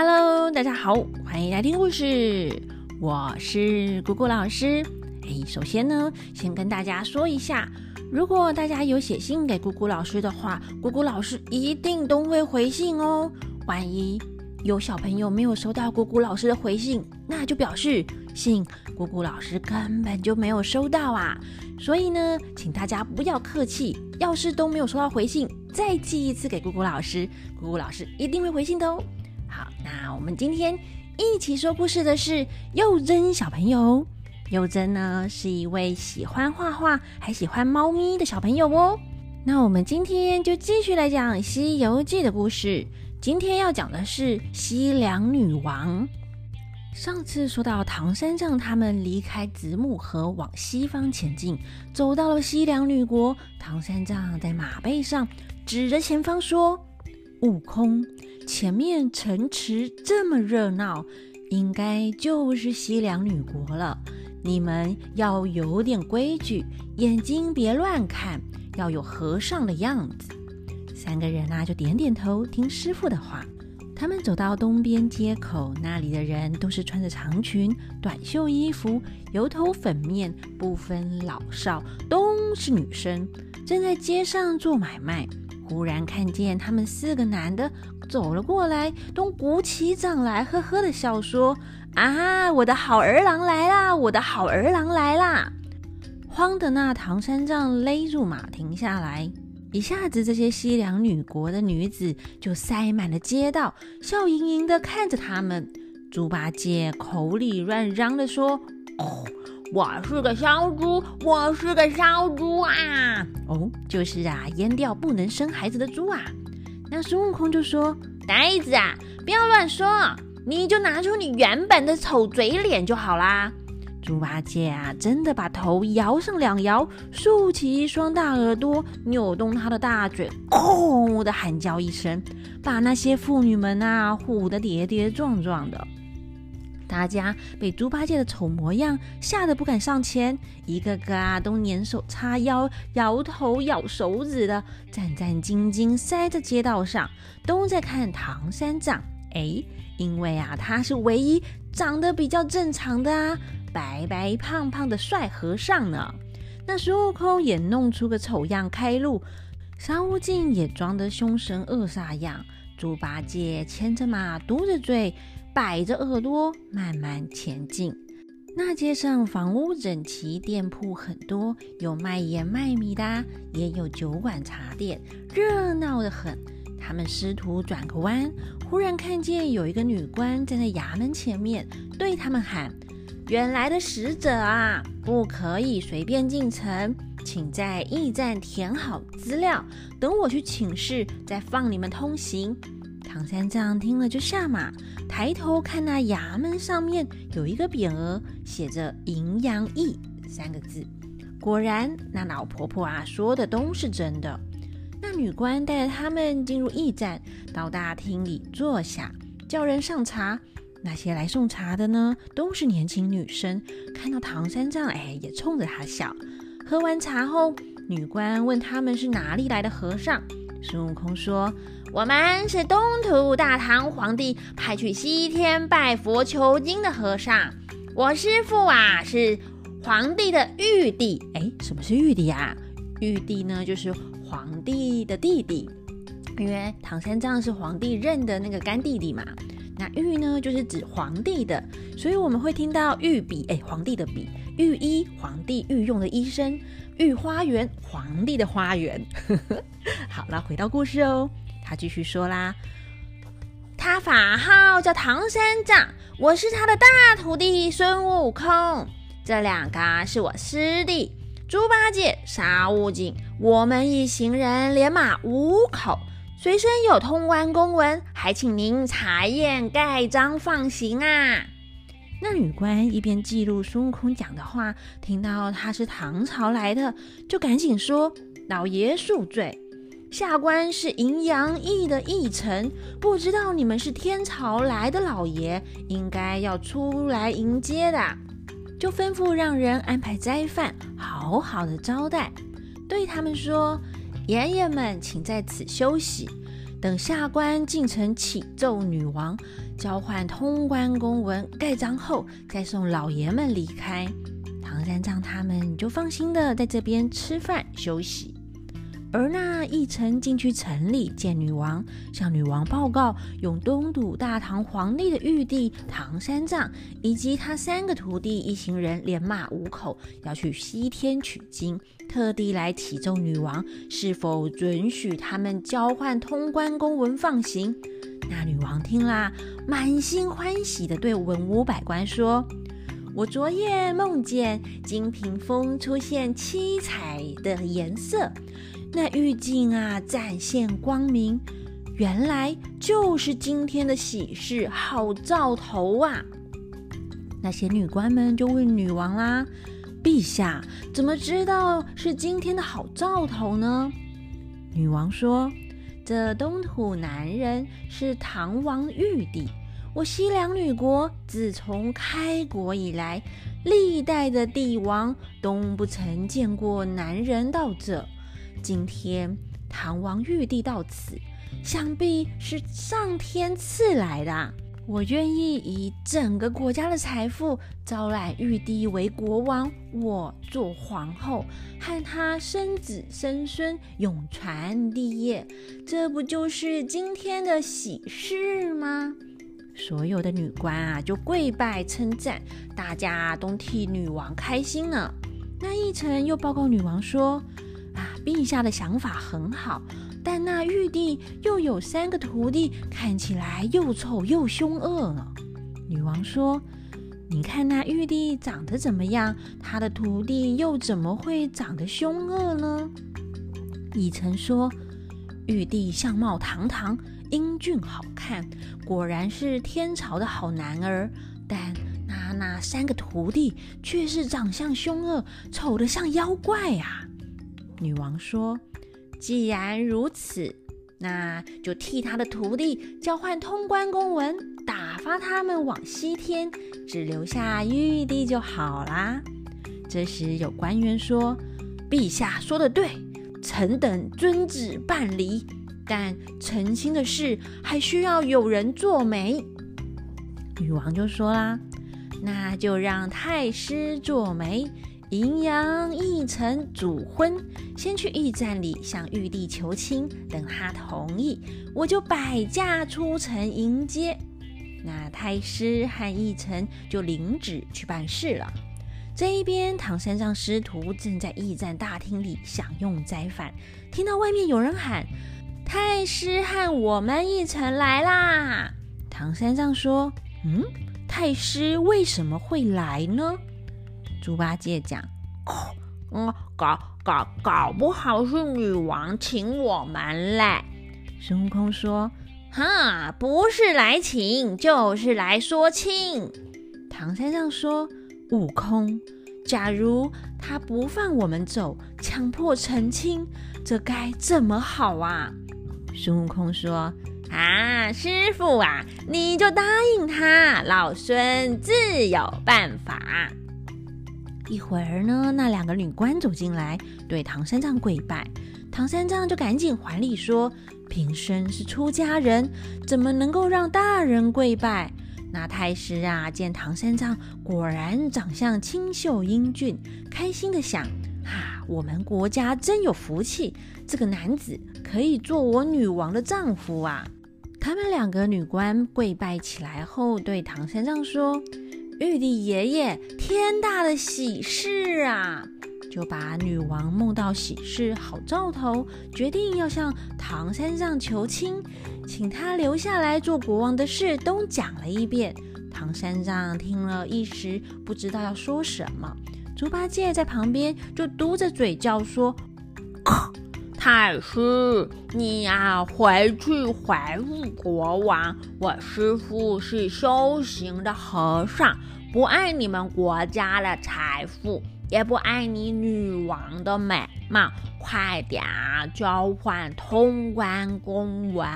Hello，大家好，欢迎来听故事。我是姑姑老师。哎，首先呢，先跟大家说一下，如果大家有写信给姑姑老师的话，姑姑老师一定都会回信哦。万一有小朋友没有收到姑姑老师的回信，那就表示信姑姑老师根本就没有收到啊。所以呢，请大家不要客气，要是都没有收到回信，再寄一次给姑姑老师，姑姑老师一定会回信的哦。好，那我们今天一起说故事的是幼珍小朋友。幼珍呢是一位喜欢画画还喜欢猫咪的小朋友哦。那我们今天就继续来讲《西游记》的故事。今天要讲的是西凉女王。上次说到唐三藏他们离开子母河往西方前进，走到了西凉女国。唐三藏在马背上指着前方说：“悟空，前面城池这么热闹，应该就是西凉女国了。你们要有点规矩，眼睛别乱看，要有和尚的样子。”三个人啊，就点点头，听师傅的话。他们走到东边街口，那里的人都是穿着长裙、短袖衣服，油头粉面，不分老少，都是女生，正在街上做买卖。忽然看见他们四个男的走了过来，都鼓起掌来，呵呵的笑说：“啊，我的好儿郎来啦！我的好儿郎来啦！”慌的那唐三藏勒住马，停下来。一下子，这些西凉女国的女子就塞满了街道，笑盈盈的看着他们。猪八戒口里乱嚷的说：“哦，我是个烧猪，我是个烧猪啊！哦，就是啊，阉掉不能生孩子的猪啊！”那孙悟空就说：“呆子啊，不要乱说，你就拿出你原本的丑嘴脸就好啦。”猪八戒啊，真的把头摇上两摇，竖起一双大耳朵，扭动他的大嘴，轰的喊叫一声，把那些妇女们啊唬得跌跌撞撞的。大家被猪八戒的丑模样吓得不敢上前，一个个啊都粘手叉腰，摇头咬手指的，战战兢兢塞在街道上，都在看唐三藏。哎，因为啊他是唯一长得比较正常的啊。白白胖胖的帅和尚呢？那孙悟空也弄出个丑样开路，沙悟净也装得凶神恶煞样，猪八戒牵着马，嘟着嘴，摆着耳朵，慢慢前进。那街上房屋整齐，店铺很多，有卖盐卖米的，也有酒馆茶店，热闹得很。他们师徒转个弯，忽然看见有一个女官站在衙门前面，对他们喊。远来的使者啊，不可以随便进城，请在驿站填好资料，等我去请示，再放你们通行。唐三藏听了就下马，抬头看那衙门上面有一个匾额，写着“阴阳驿”三个字。果然，那老婆婆啊说的都是真的。那女官带着他们进入驿站，到大厅里坐下，叫人上茶。那些来送茶的呢，都是年轻女生。看到唐三藏，哎，也冲着他笑。喝完茶后，女官问他们是哪里来的和尚。孙悟空说：“我们是东土大唐皇帝派去西天拜佛求经的和尚。我师父啊，是皇帝的玉帝。哎，什么是玉帝啊？玉帝呢，就是皇帝的弟弟，因为唐三藏是皇帝认的那个干弟弟嘛。”那御呢，就是指皇帝的，所以我们会听到御笔，哎，皇帝的笔；御医，皇帝御用的医生；御花园，皇帝的花园。好了，回到故事哦，他继续说啦，他法号叫唐三藏，我是他的大徒弟孙悟空，这两个是我师弟猪八戒、沙悟净，我们一行人连马五口。随身有通关公文，还请您查验盖章放行啊！那女官一边记录孙悟空讲的话，听到他是唐朝来的，就赶紧说：“老爷恕罪，下官是阴阳驿的驿丞，不知道你们是天朝来的老爷，应该要出来迎接的。”就吩咐让人安排斋饭，好好的招待，对他们说。爷爷们，请在此休息。等下官进城启奏女王，交换通关公文，盖章后再送老爷们离开。唐三藏他们就放心的在这边吃饭休息。而那一臣进去城里见女王，向女王报告，用东土大唐皇帝的玉帝唐三藏以及他三个徒弟一行人连马五口要去西天取经，特地来启奏女王是否准许他们交换通关公文放行。那女王听啦，满心欢喜的对文武百官说：“我昨夜梦见金屏风出现七彩的颜色。”那玉镜啊，展现光明，原来就是今天的喜事，好兆头啊！那些女官们就问女王啦：“陛下怎么知道是今天的好兆头呢？”女王说：“这东土男人是唐王玉帝，我西凉女国自从开国以来，历代的帝王都不曾见过男人到这。”今天唐王玉帝到此，想必是上天赐来的。我愿意以整个国家的财富招揽玉帝为国王，我做皇后，和他生子生孙，永传帝业。这不就是今天的喜事吗？所有的女官啊，就跪拜称赞，大家都替女王开心呢。那一臣又报告女王说。陛下的想法很好，但那玉帝又有三个徒弟，看起来又丑又凶恶呢。女王说：“你看那玉帝长得怎么样？他的徒弟又怎么会长得凶恶呢？”乙臣说：“玉帝相貌堂堂，英俊好看，果然是天朝的好男儿。但那那三个徒弟却是长相凶恶，丑得像妖怪呀。”女王说：“既然如此，那就替他的徒弟交换通关公文，打发他们往西天，只留下玉帝就好啦。”这时有官员说：“陛下说的对，臣等遵旨办理。但澄清的事还需要有人做媒。”女王就说啦：“那就让太师做媒。”阴阳一臣主婚，先去驿站里向玉帝求亲，等他同意，我就摆驾出城迎接。那太师和义臣就领旨去办事了。这一边，唐三藏师徒正在驿站大厅里享用斋饭，听到外面有人喊：“太师和我们一臣来啦！”唐三藏说：“嗯，太师为什么会来呢？”猪八戒讲：“嗯，搞搞搞不好是女王请我们来。”孙悟空说：“哈，不是来请，就是来说亲。”唐三藏说：“悟空，假如他不放我们走，强迫成亲，这该怎么好啊？”孙悟空说：“啊，师傅啊，你就答应他，老孙自有办法。”一会儿呢，那两个女官走进来，对唐三藏跪拜。唐三藏就赶紧还礼说：“平生是出家人，怎么能够让大人跪拜？”那太师啊，见唐三藏果然长相清秀英俊，开心的想：“啊，我们国家真有福气，这个男子可以做我女王的丈夫啊！”他们两个女官跪拜起来后，对唐三藏说。玉帝爷爷，天大的喜事啊！就把女王梦到喜事好兆头，决定要向唐三藏求亲，请他留下来做国王的事都讲了一遍。唐三藏听了一时不知道要说什么，猪八戒在旁边就嘟着嘴叫说：“太师，你呀回去回复国王，我师傅是修行的和尚，不爱你们国家的财富，也不爱你女王的美貌，快点啊交换通关公文，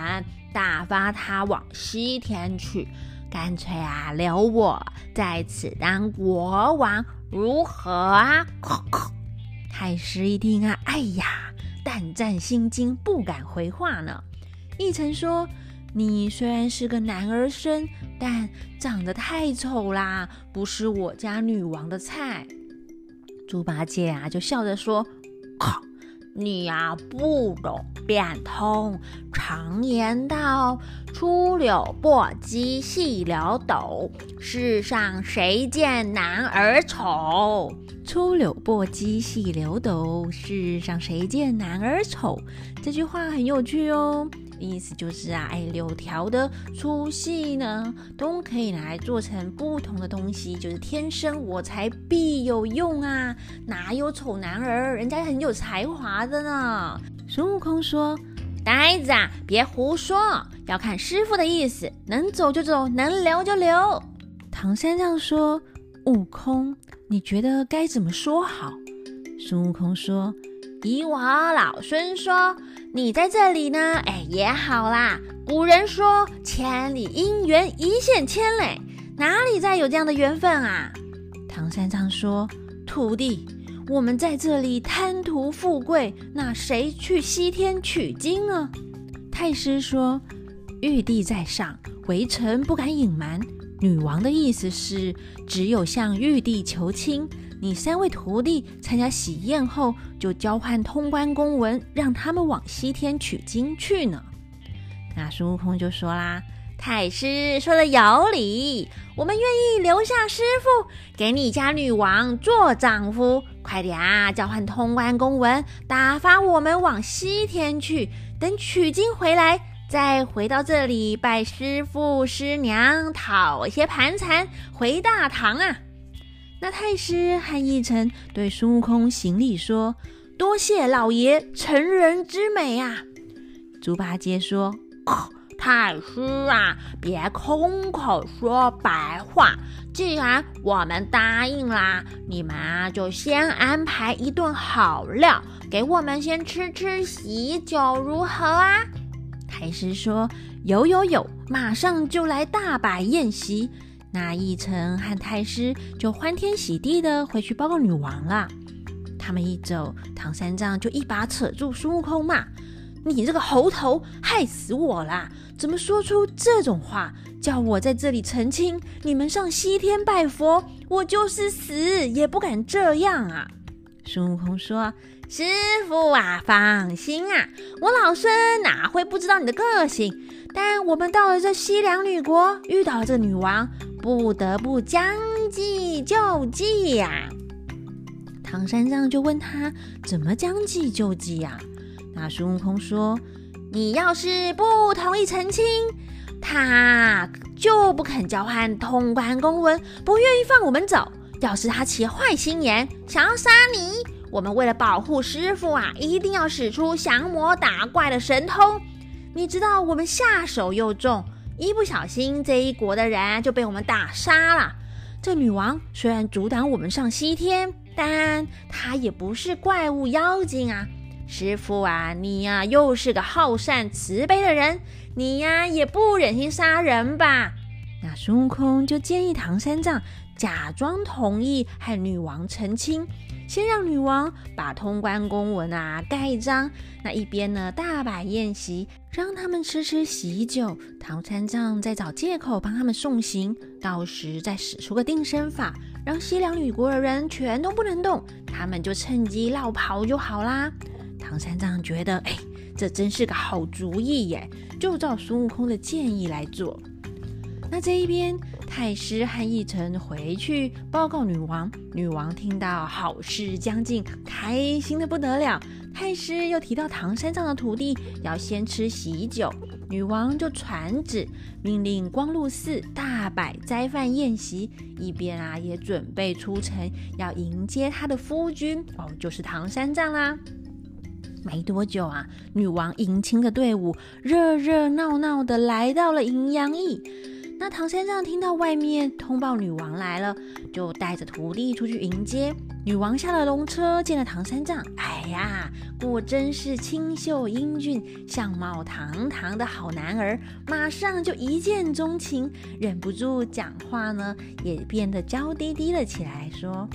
打发他往西天去，干脆啊留我在此当国王，如何啊？太师一听啊，哎呀！胆战心惊，不敢回话呢。奕晨说：“你虽然是个男儿身，但长得太丑啦，不是我家女王的菜。”猪八戒啊，就笑着说：“靠，你呀不懂变通。常言道，粗柳簸箕，细柳斗。世上谁见男儿丑？粗柳簸箕，细柳斗。世上谁见男儿丑？这句话很有趣哦。意思就是啊，哎，柳条的粗细呢，都可以拿来做成不同的东西，就是天生我材必有用啊！哪有丑男儿？人家很有才华的呢。孙悟空说：“呆子啊，别胡说，要看师傅的意思，能走就走，能留就留。”唐三藏说：“悟空，你觉得该怎么说好？”孙悟空说：“以我老孙说。”你在这里呢，哎，也好啦。古人说“千里姻缘一线牵”嘞，哪里再有这样的缘分啊？唐三藏说：“徒弟，我们在这里贪图富贵，那谁去西天取经呢？”太师说：“玉帝在上，微臣不敢隐瞒。女王的意思是，只有向玉帝求亲。”你三位徒弟参加喜宴后，就交换通关公文，让他们往西天取经去呢。那孙悟空就说啦：“太师说的有理，我们愿意留下师傅，给你家女王做丈夫。快点啊，交换通关公文，打发我们往西天去。等取经回来，再回到这里拜师傅师娘，讨些盘缠，回大唐啊。”那太师和义臣对孙悟空行礼说：“多谢老爷成人之美啊！”猪八戒说：“太师啊，别空口说白话。既然我们答应啦，你们啊就先安排一顿好料，给我们先吃吃喜酒，如何啊？”太师说：“有有有，马上就来大摆宴席。”那一晨和太师就欢天喜地的回去报告女王了。他们一走，唐三藏就一把扯住孙悟空骂：“你这个猴头，害死我啦！怎么说出这种话？叫我在这里成亲，你们上西天拜佛，我就是死也不敢这样啊！”孙悟空说：“师傅啊，放心啊，我老孙哪会不知道你的个性？但我们到了这西凉女国，遇到了这女王。”不得不将计就计呀！唐三藏就问他怎么将计就计呀？那孙悟空说：“你要是不同意成亲，他就不肯交换通关公文，不愿意放我们走。要是他起坏心眼，想要杀你，我们为了保护师傅啊，一定要使出降魔打怪的神通。你知道我们下手又重。”一不小心，这一国的人就被我们打杀了。这女王虽然阻挡我们上西天，但她也不是怪物妖精啊。师傅啊，你呀又是个好善慈悲的人，你呀也不忍心杀人吧？那孙悟空就建议唐三藏假装同意和女王成亲。先让女王把通关公文啊盖章，那一边呢大摆宴席，让他们吃吃喜酒。唐三藏再找借口帮他们送行，到时再使出个定身法，让西凉女国的人全都不能动，他们就趁机绕跑就好啦。唐三藏觉得，哎，这真是个好主意耶，就照孙悟空的建议来做。那这一边。太师和义臣回去报告女王，女王听到好事将近，开心的不得了。太师又提到唐三藏的徒弟要先吃喜酒，女王就传旨命令光禄寺大摆斋饭宴席，一边啊也准备出城要迎接他的夫君哦，就是唐三藏啦。没多久啊，女王迎亲的队伍热热闹闹的来到了阴阳驿。那唐三藏听到外面通报女王来了，就带着徒弟出去迎接。女王下了龙车，见了唐三藏，哎呀，果真是清秀英俊、相貌堂堂的好男儿，马上就一见钟情，忍不住讲话呢，也变得娇滴滴了起来，说：“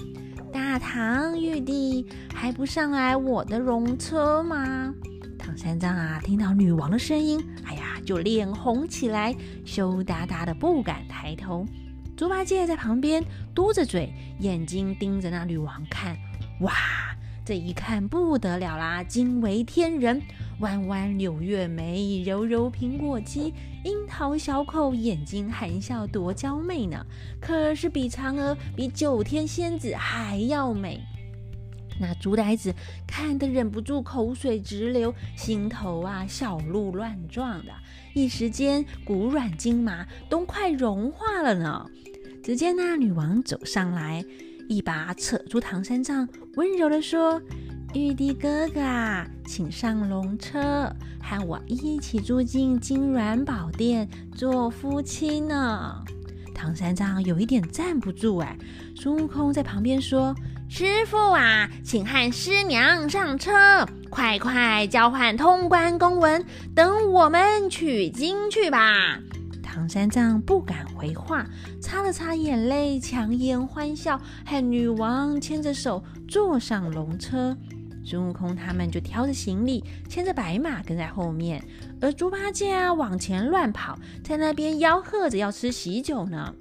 大唐玉帝还不上来我的龙车吗？”三藏啊，听到女王的声音，哎呀，就脸红起来，羞答答的不敢抬头。猪八戒在旁边嘟着嘴，眼睛盯着那女王看。哇，这一看不得了啦，惊为天人！弯弯柳月眉，柔柔苹果肌，樱桃小口，眼睛含笑多娇媚呢。可是比嫦娥、比九天仙子还要美。那猪呆子看得忍不住口水直流，心头啊小鹿乱撞的，一时间骨软筋麻，都快融化了呢。只见那女王走上来，一把扯住唐三藏，温柔地说：“玉帝哥哥啊，请上龙车，和我一起住进金銮宝殿做夫妻呢。”唐三藏有一点站不住哎。孙悟空在旁边说。师傅啊，请和师娘上车，快快交换通关公文，等我们取经去吧。唐三藏不敢回话，擦了擦眼泪，强颜欢笑，和女王牵着手坐上龙车。孙悟空他们就挑着行李，牵着白马跟在后面，而猪八戒啊往前乱跑，在那边吆喝着要吃喜酒呢。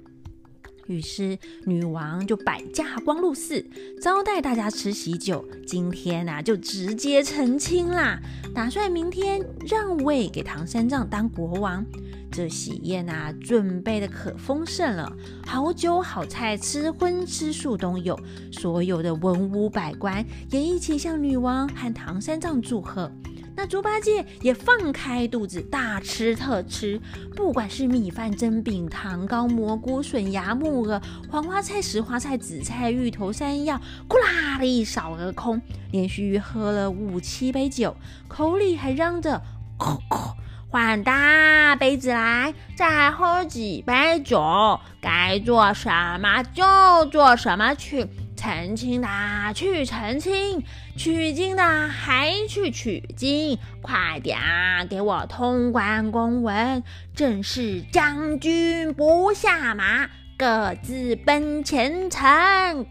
于是女王就摆驾光禄寺，招待大家吃喜酒。今天呐，就直接成亲啦，打算明天让位给唐三藏当国王。这喜宴呐，准备的可丰盛了，好酒好菜，吃荤吃素都有。所有的文武百官也一起向女王和唐三藏祝贺。那猪八戒也放开肚子大吃特吃，不管是米饭、蒸饼、糖糕、蘑菇、笋芽、木耳、黄花菜、石花菜、紫菜、芋头、山药，咕啦的一扫而空。连续喝了五七杯酒，口里还嚷着：“咳咳，换大杯子来，再喝几杯酒，该做什么就做什么去。”成亲的去成亲，取经的还去取经，快点啊，给我通关公文，正是将军不下马，各自奔前程。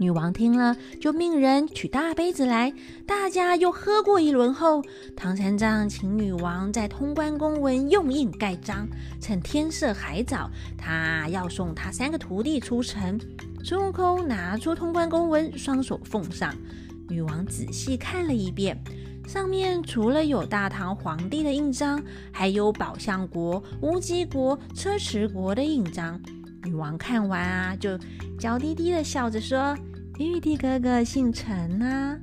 女王听了，就命人取大杯子来。大家又喝过一轮后，唐三藏请女王在通关公文用印盖章。趁天色还早，他要送他三个徒弟出城。孙悟空拿出通关公文，双手奉上。女王仔细看了一遍，上面除了有大唐皇帝的印章，还有宝象国、乌鸡国、车迟国的印章。女王看完啊，就娇滴滴的笑着说。玉帝哥哥姓陈啊，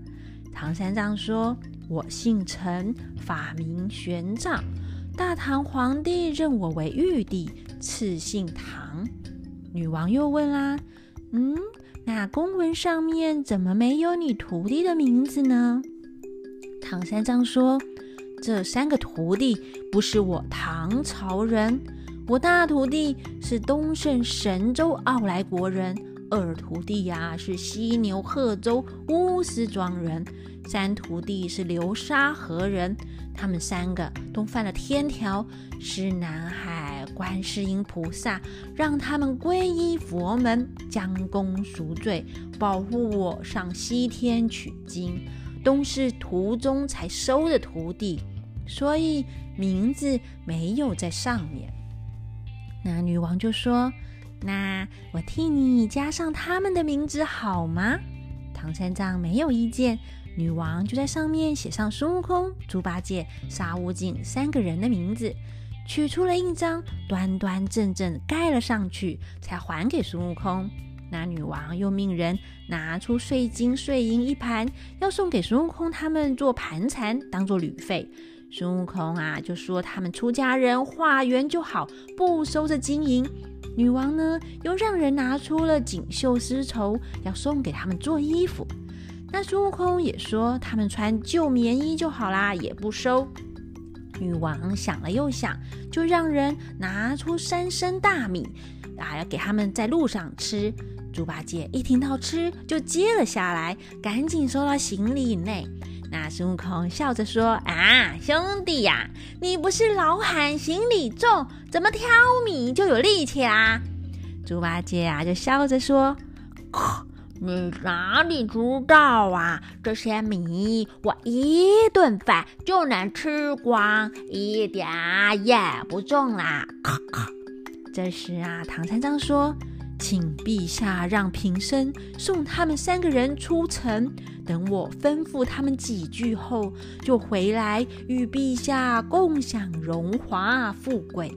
唐三藏说：“我姓陈，法名玄奘。大唐皇帝认我为玉帝，赐姓唐。”女王又问啦：“嗯，那公文上面怎么没有你徒弟的名字呢？”唐三藏说：“这三个徒弟不是我唐朝人，我大徒弟是东胜神州傲来国人。”二徒弟呀是犀牛贺州乌斯庄人，三徒弟是流沙河人。他们三个都犯了天条，是南海观世音菩萨让他们皈依佛门，将功赎罪，保护我上西天取经，都是途中才收的徒弟，所以名字没有在上面。那女王就说。那我替你加上他们的名字好吗？唐三藏没有意见，女王就在上面写上孙悟空、猪八戒、沙悟净三个人的名字，取出了印章，端端正正盖了上去，才还给孙悟空。那女王又命人拿出碎金碎银一盘，要送给孙悟空他们做盘缠，当做旅费。孙悟空啊，就说他们出家人化缘就好，不收这金银。女王呢，又让人拿出了锦绣丝绸，要送给他们做衣服。那孙悟空也说，他们穿旧棉衣就好啦，也不收。女王想了又想，就让人拿出三升大米，啊，要给他们在路上吃。猪八戒一听到吃，就接了下来，赶紧收到行李内。那孙悟空笑着说：“啊，兄弟呀，你不是老喊行李重，怎么挑米就有力气啦？”猪八戒啊，就笑着说：“ 你哪里知道啊？这些米我一顿饭就能吃光，一点也不重啦！咔咔。这时啊，唐三藏说：“请陛下让贫僧送他们三个人出城，等我吩咐他们几句后，就回来与陛下共享荣华富贵。”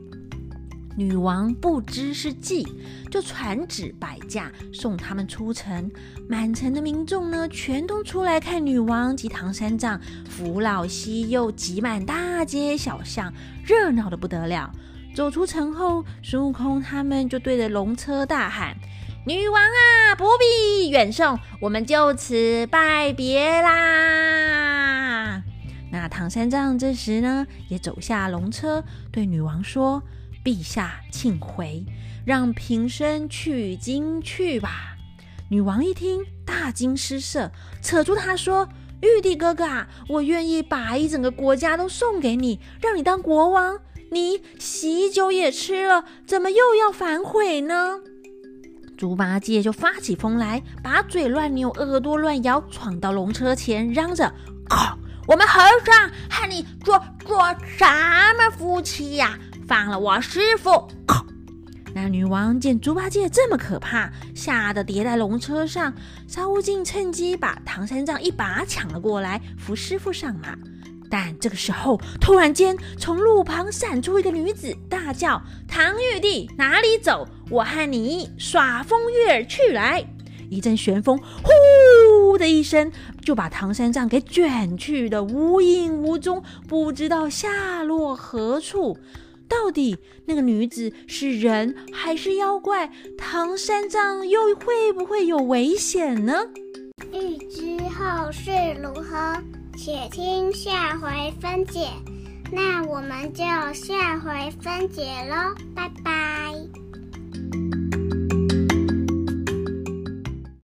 女王不知是计，就传旨摆驾送他们出城。满城的民众呢，全都出来看女王及唐三藏，扶老西幼，挤满大街小巷，热闹的不得了。走出城后，孙悟空他们就对着龙车大喊：“女王啊，不必远送，我们就此拜别啦！”那唐三藏这时呢，也走下龙车，对女王说：“陛下，请回，让平生取经去吧。”女王一听，大惊失色，扯住他说：“玉帝哥哥啊，我愿意把一整个国家都送给你，让你当国王。”你喜酒也吃了，怎么又要反悔呢？猪八戒就发起疯来，把嘴乱扭，耳朵乱摇，闯到龙车前，嚷着：“靠我们和尚和你做做什么夫妻呀？放了我师傅！”那女王见猪八戒这么可怕，吓得跌在龙车上。沙悟净趁机把唐三藏一把抢了过来，扶师傅上马。但这个时候，突然间从路旁闪出一个女子，大叫：“唐玉帝哪里走？我和你耍风月去来！”一阵旋风，呼的一声，就把唐三藏给卷去的无影无踪，不知道下落何处。到底那个女子是人还是妖怪？唐三藏又会不会有危险呢？欲知后事如何？且听下回分解，那我们就下回分解喽，拜拜。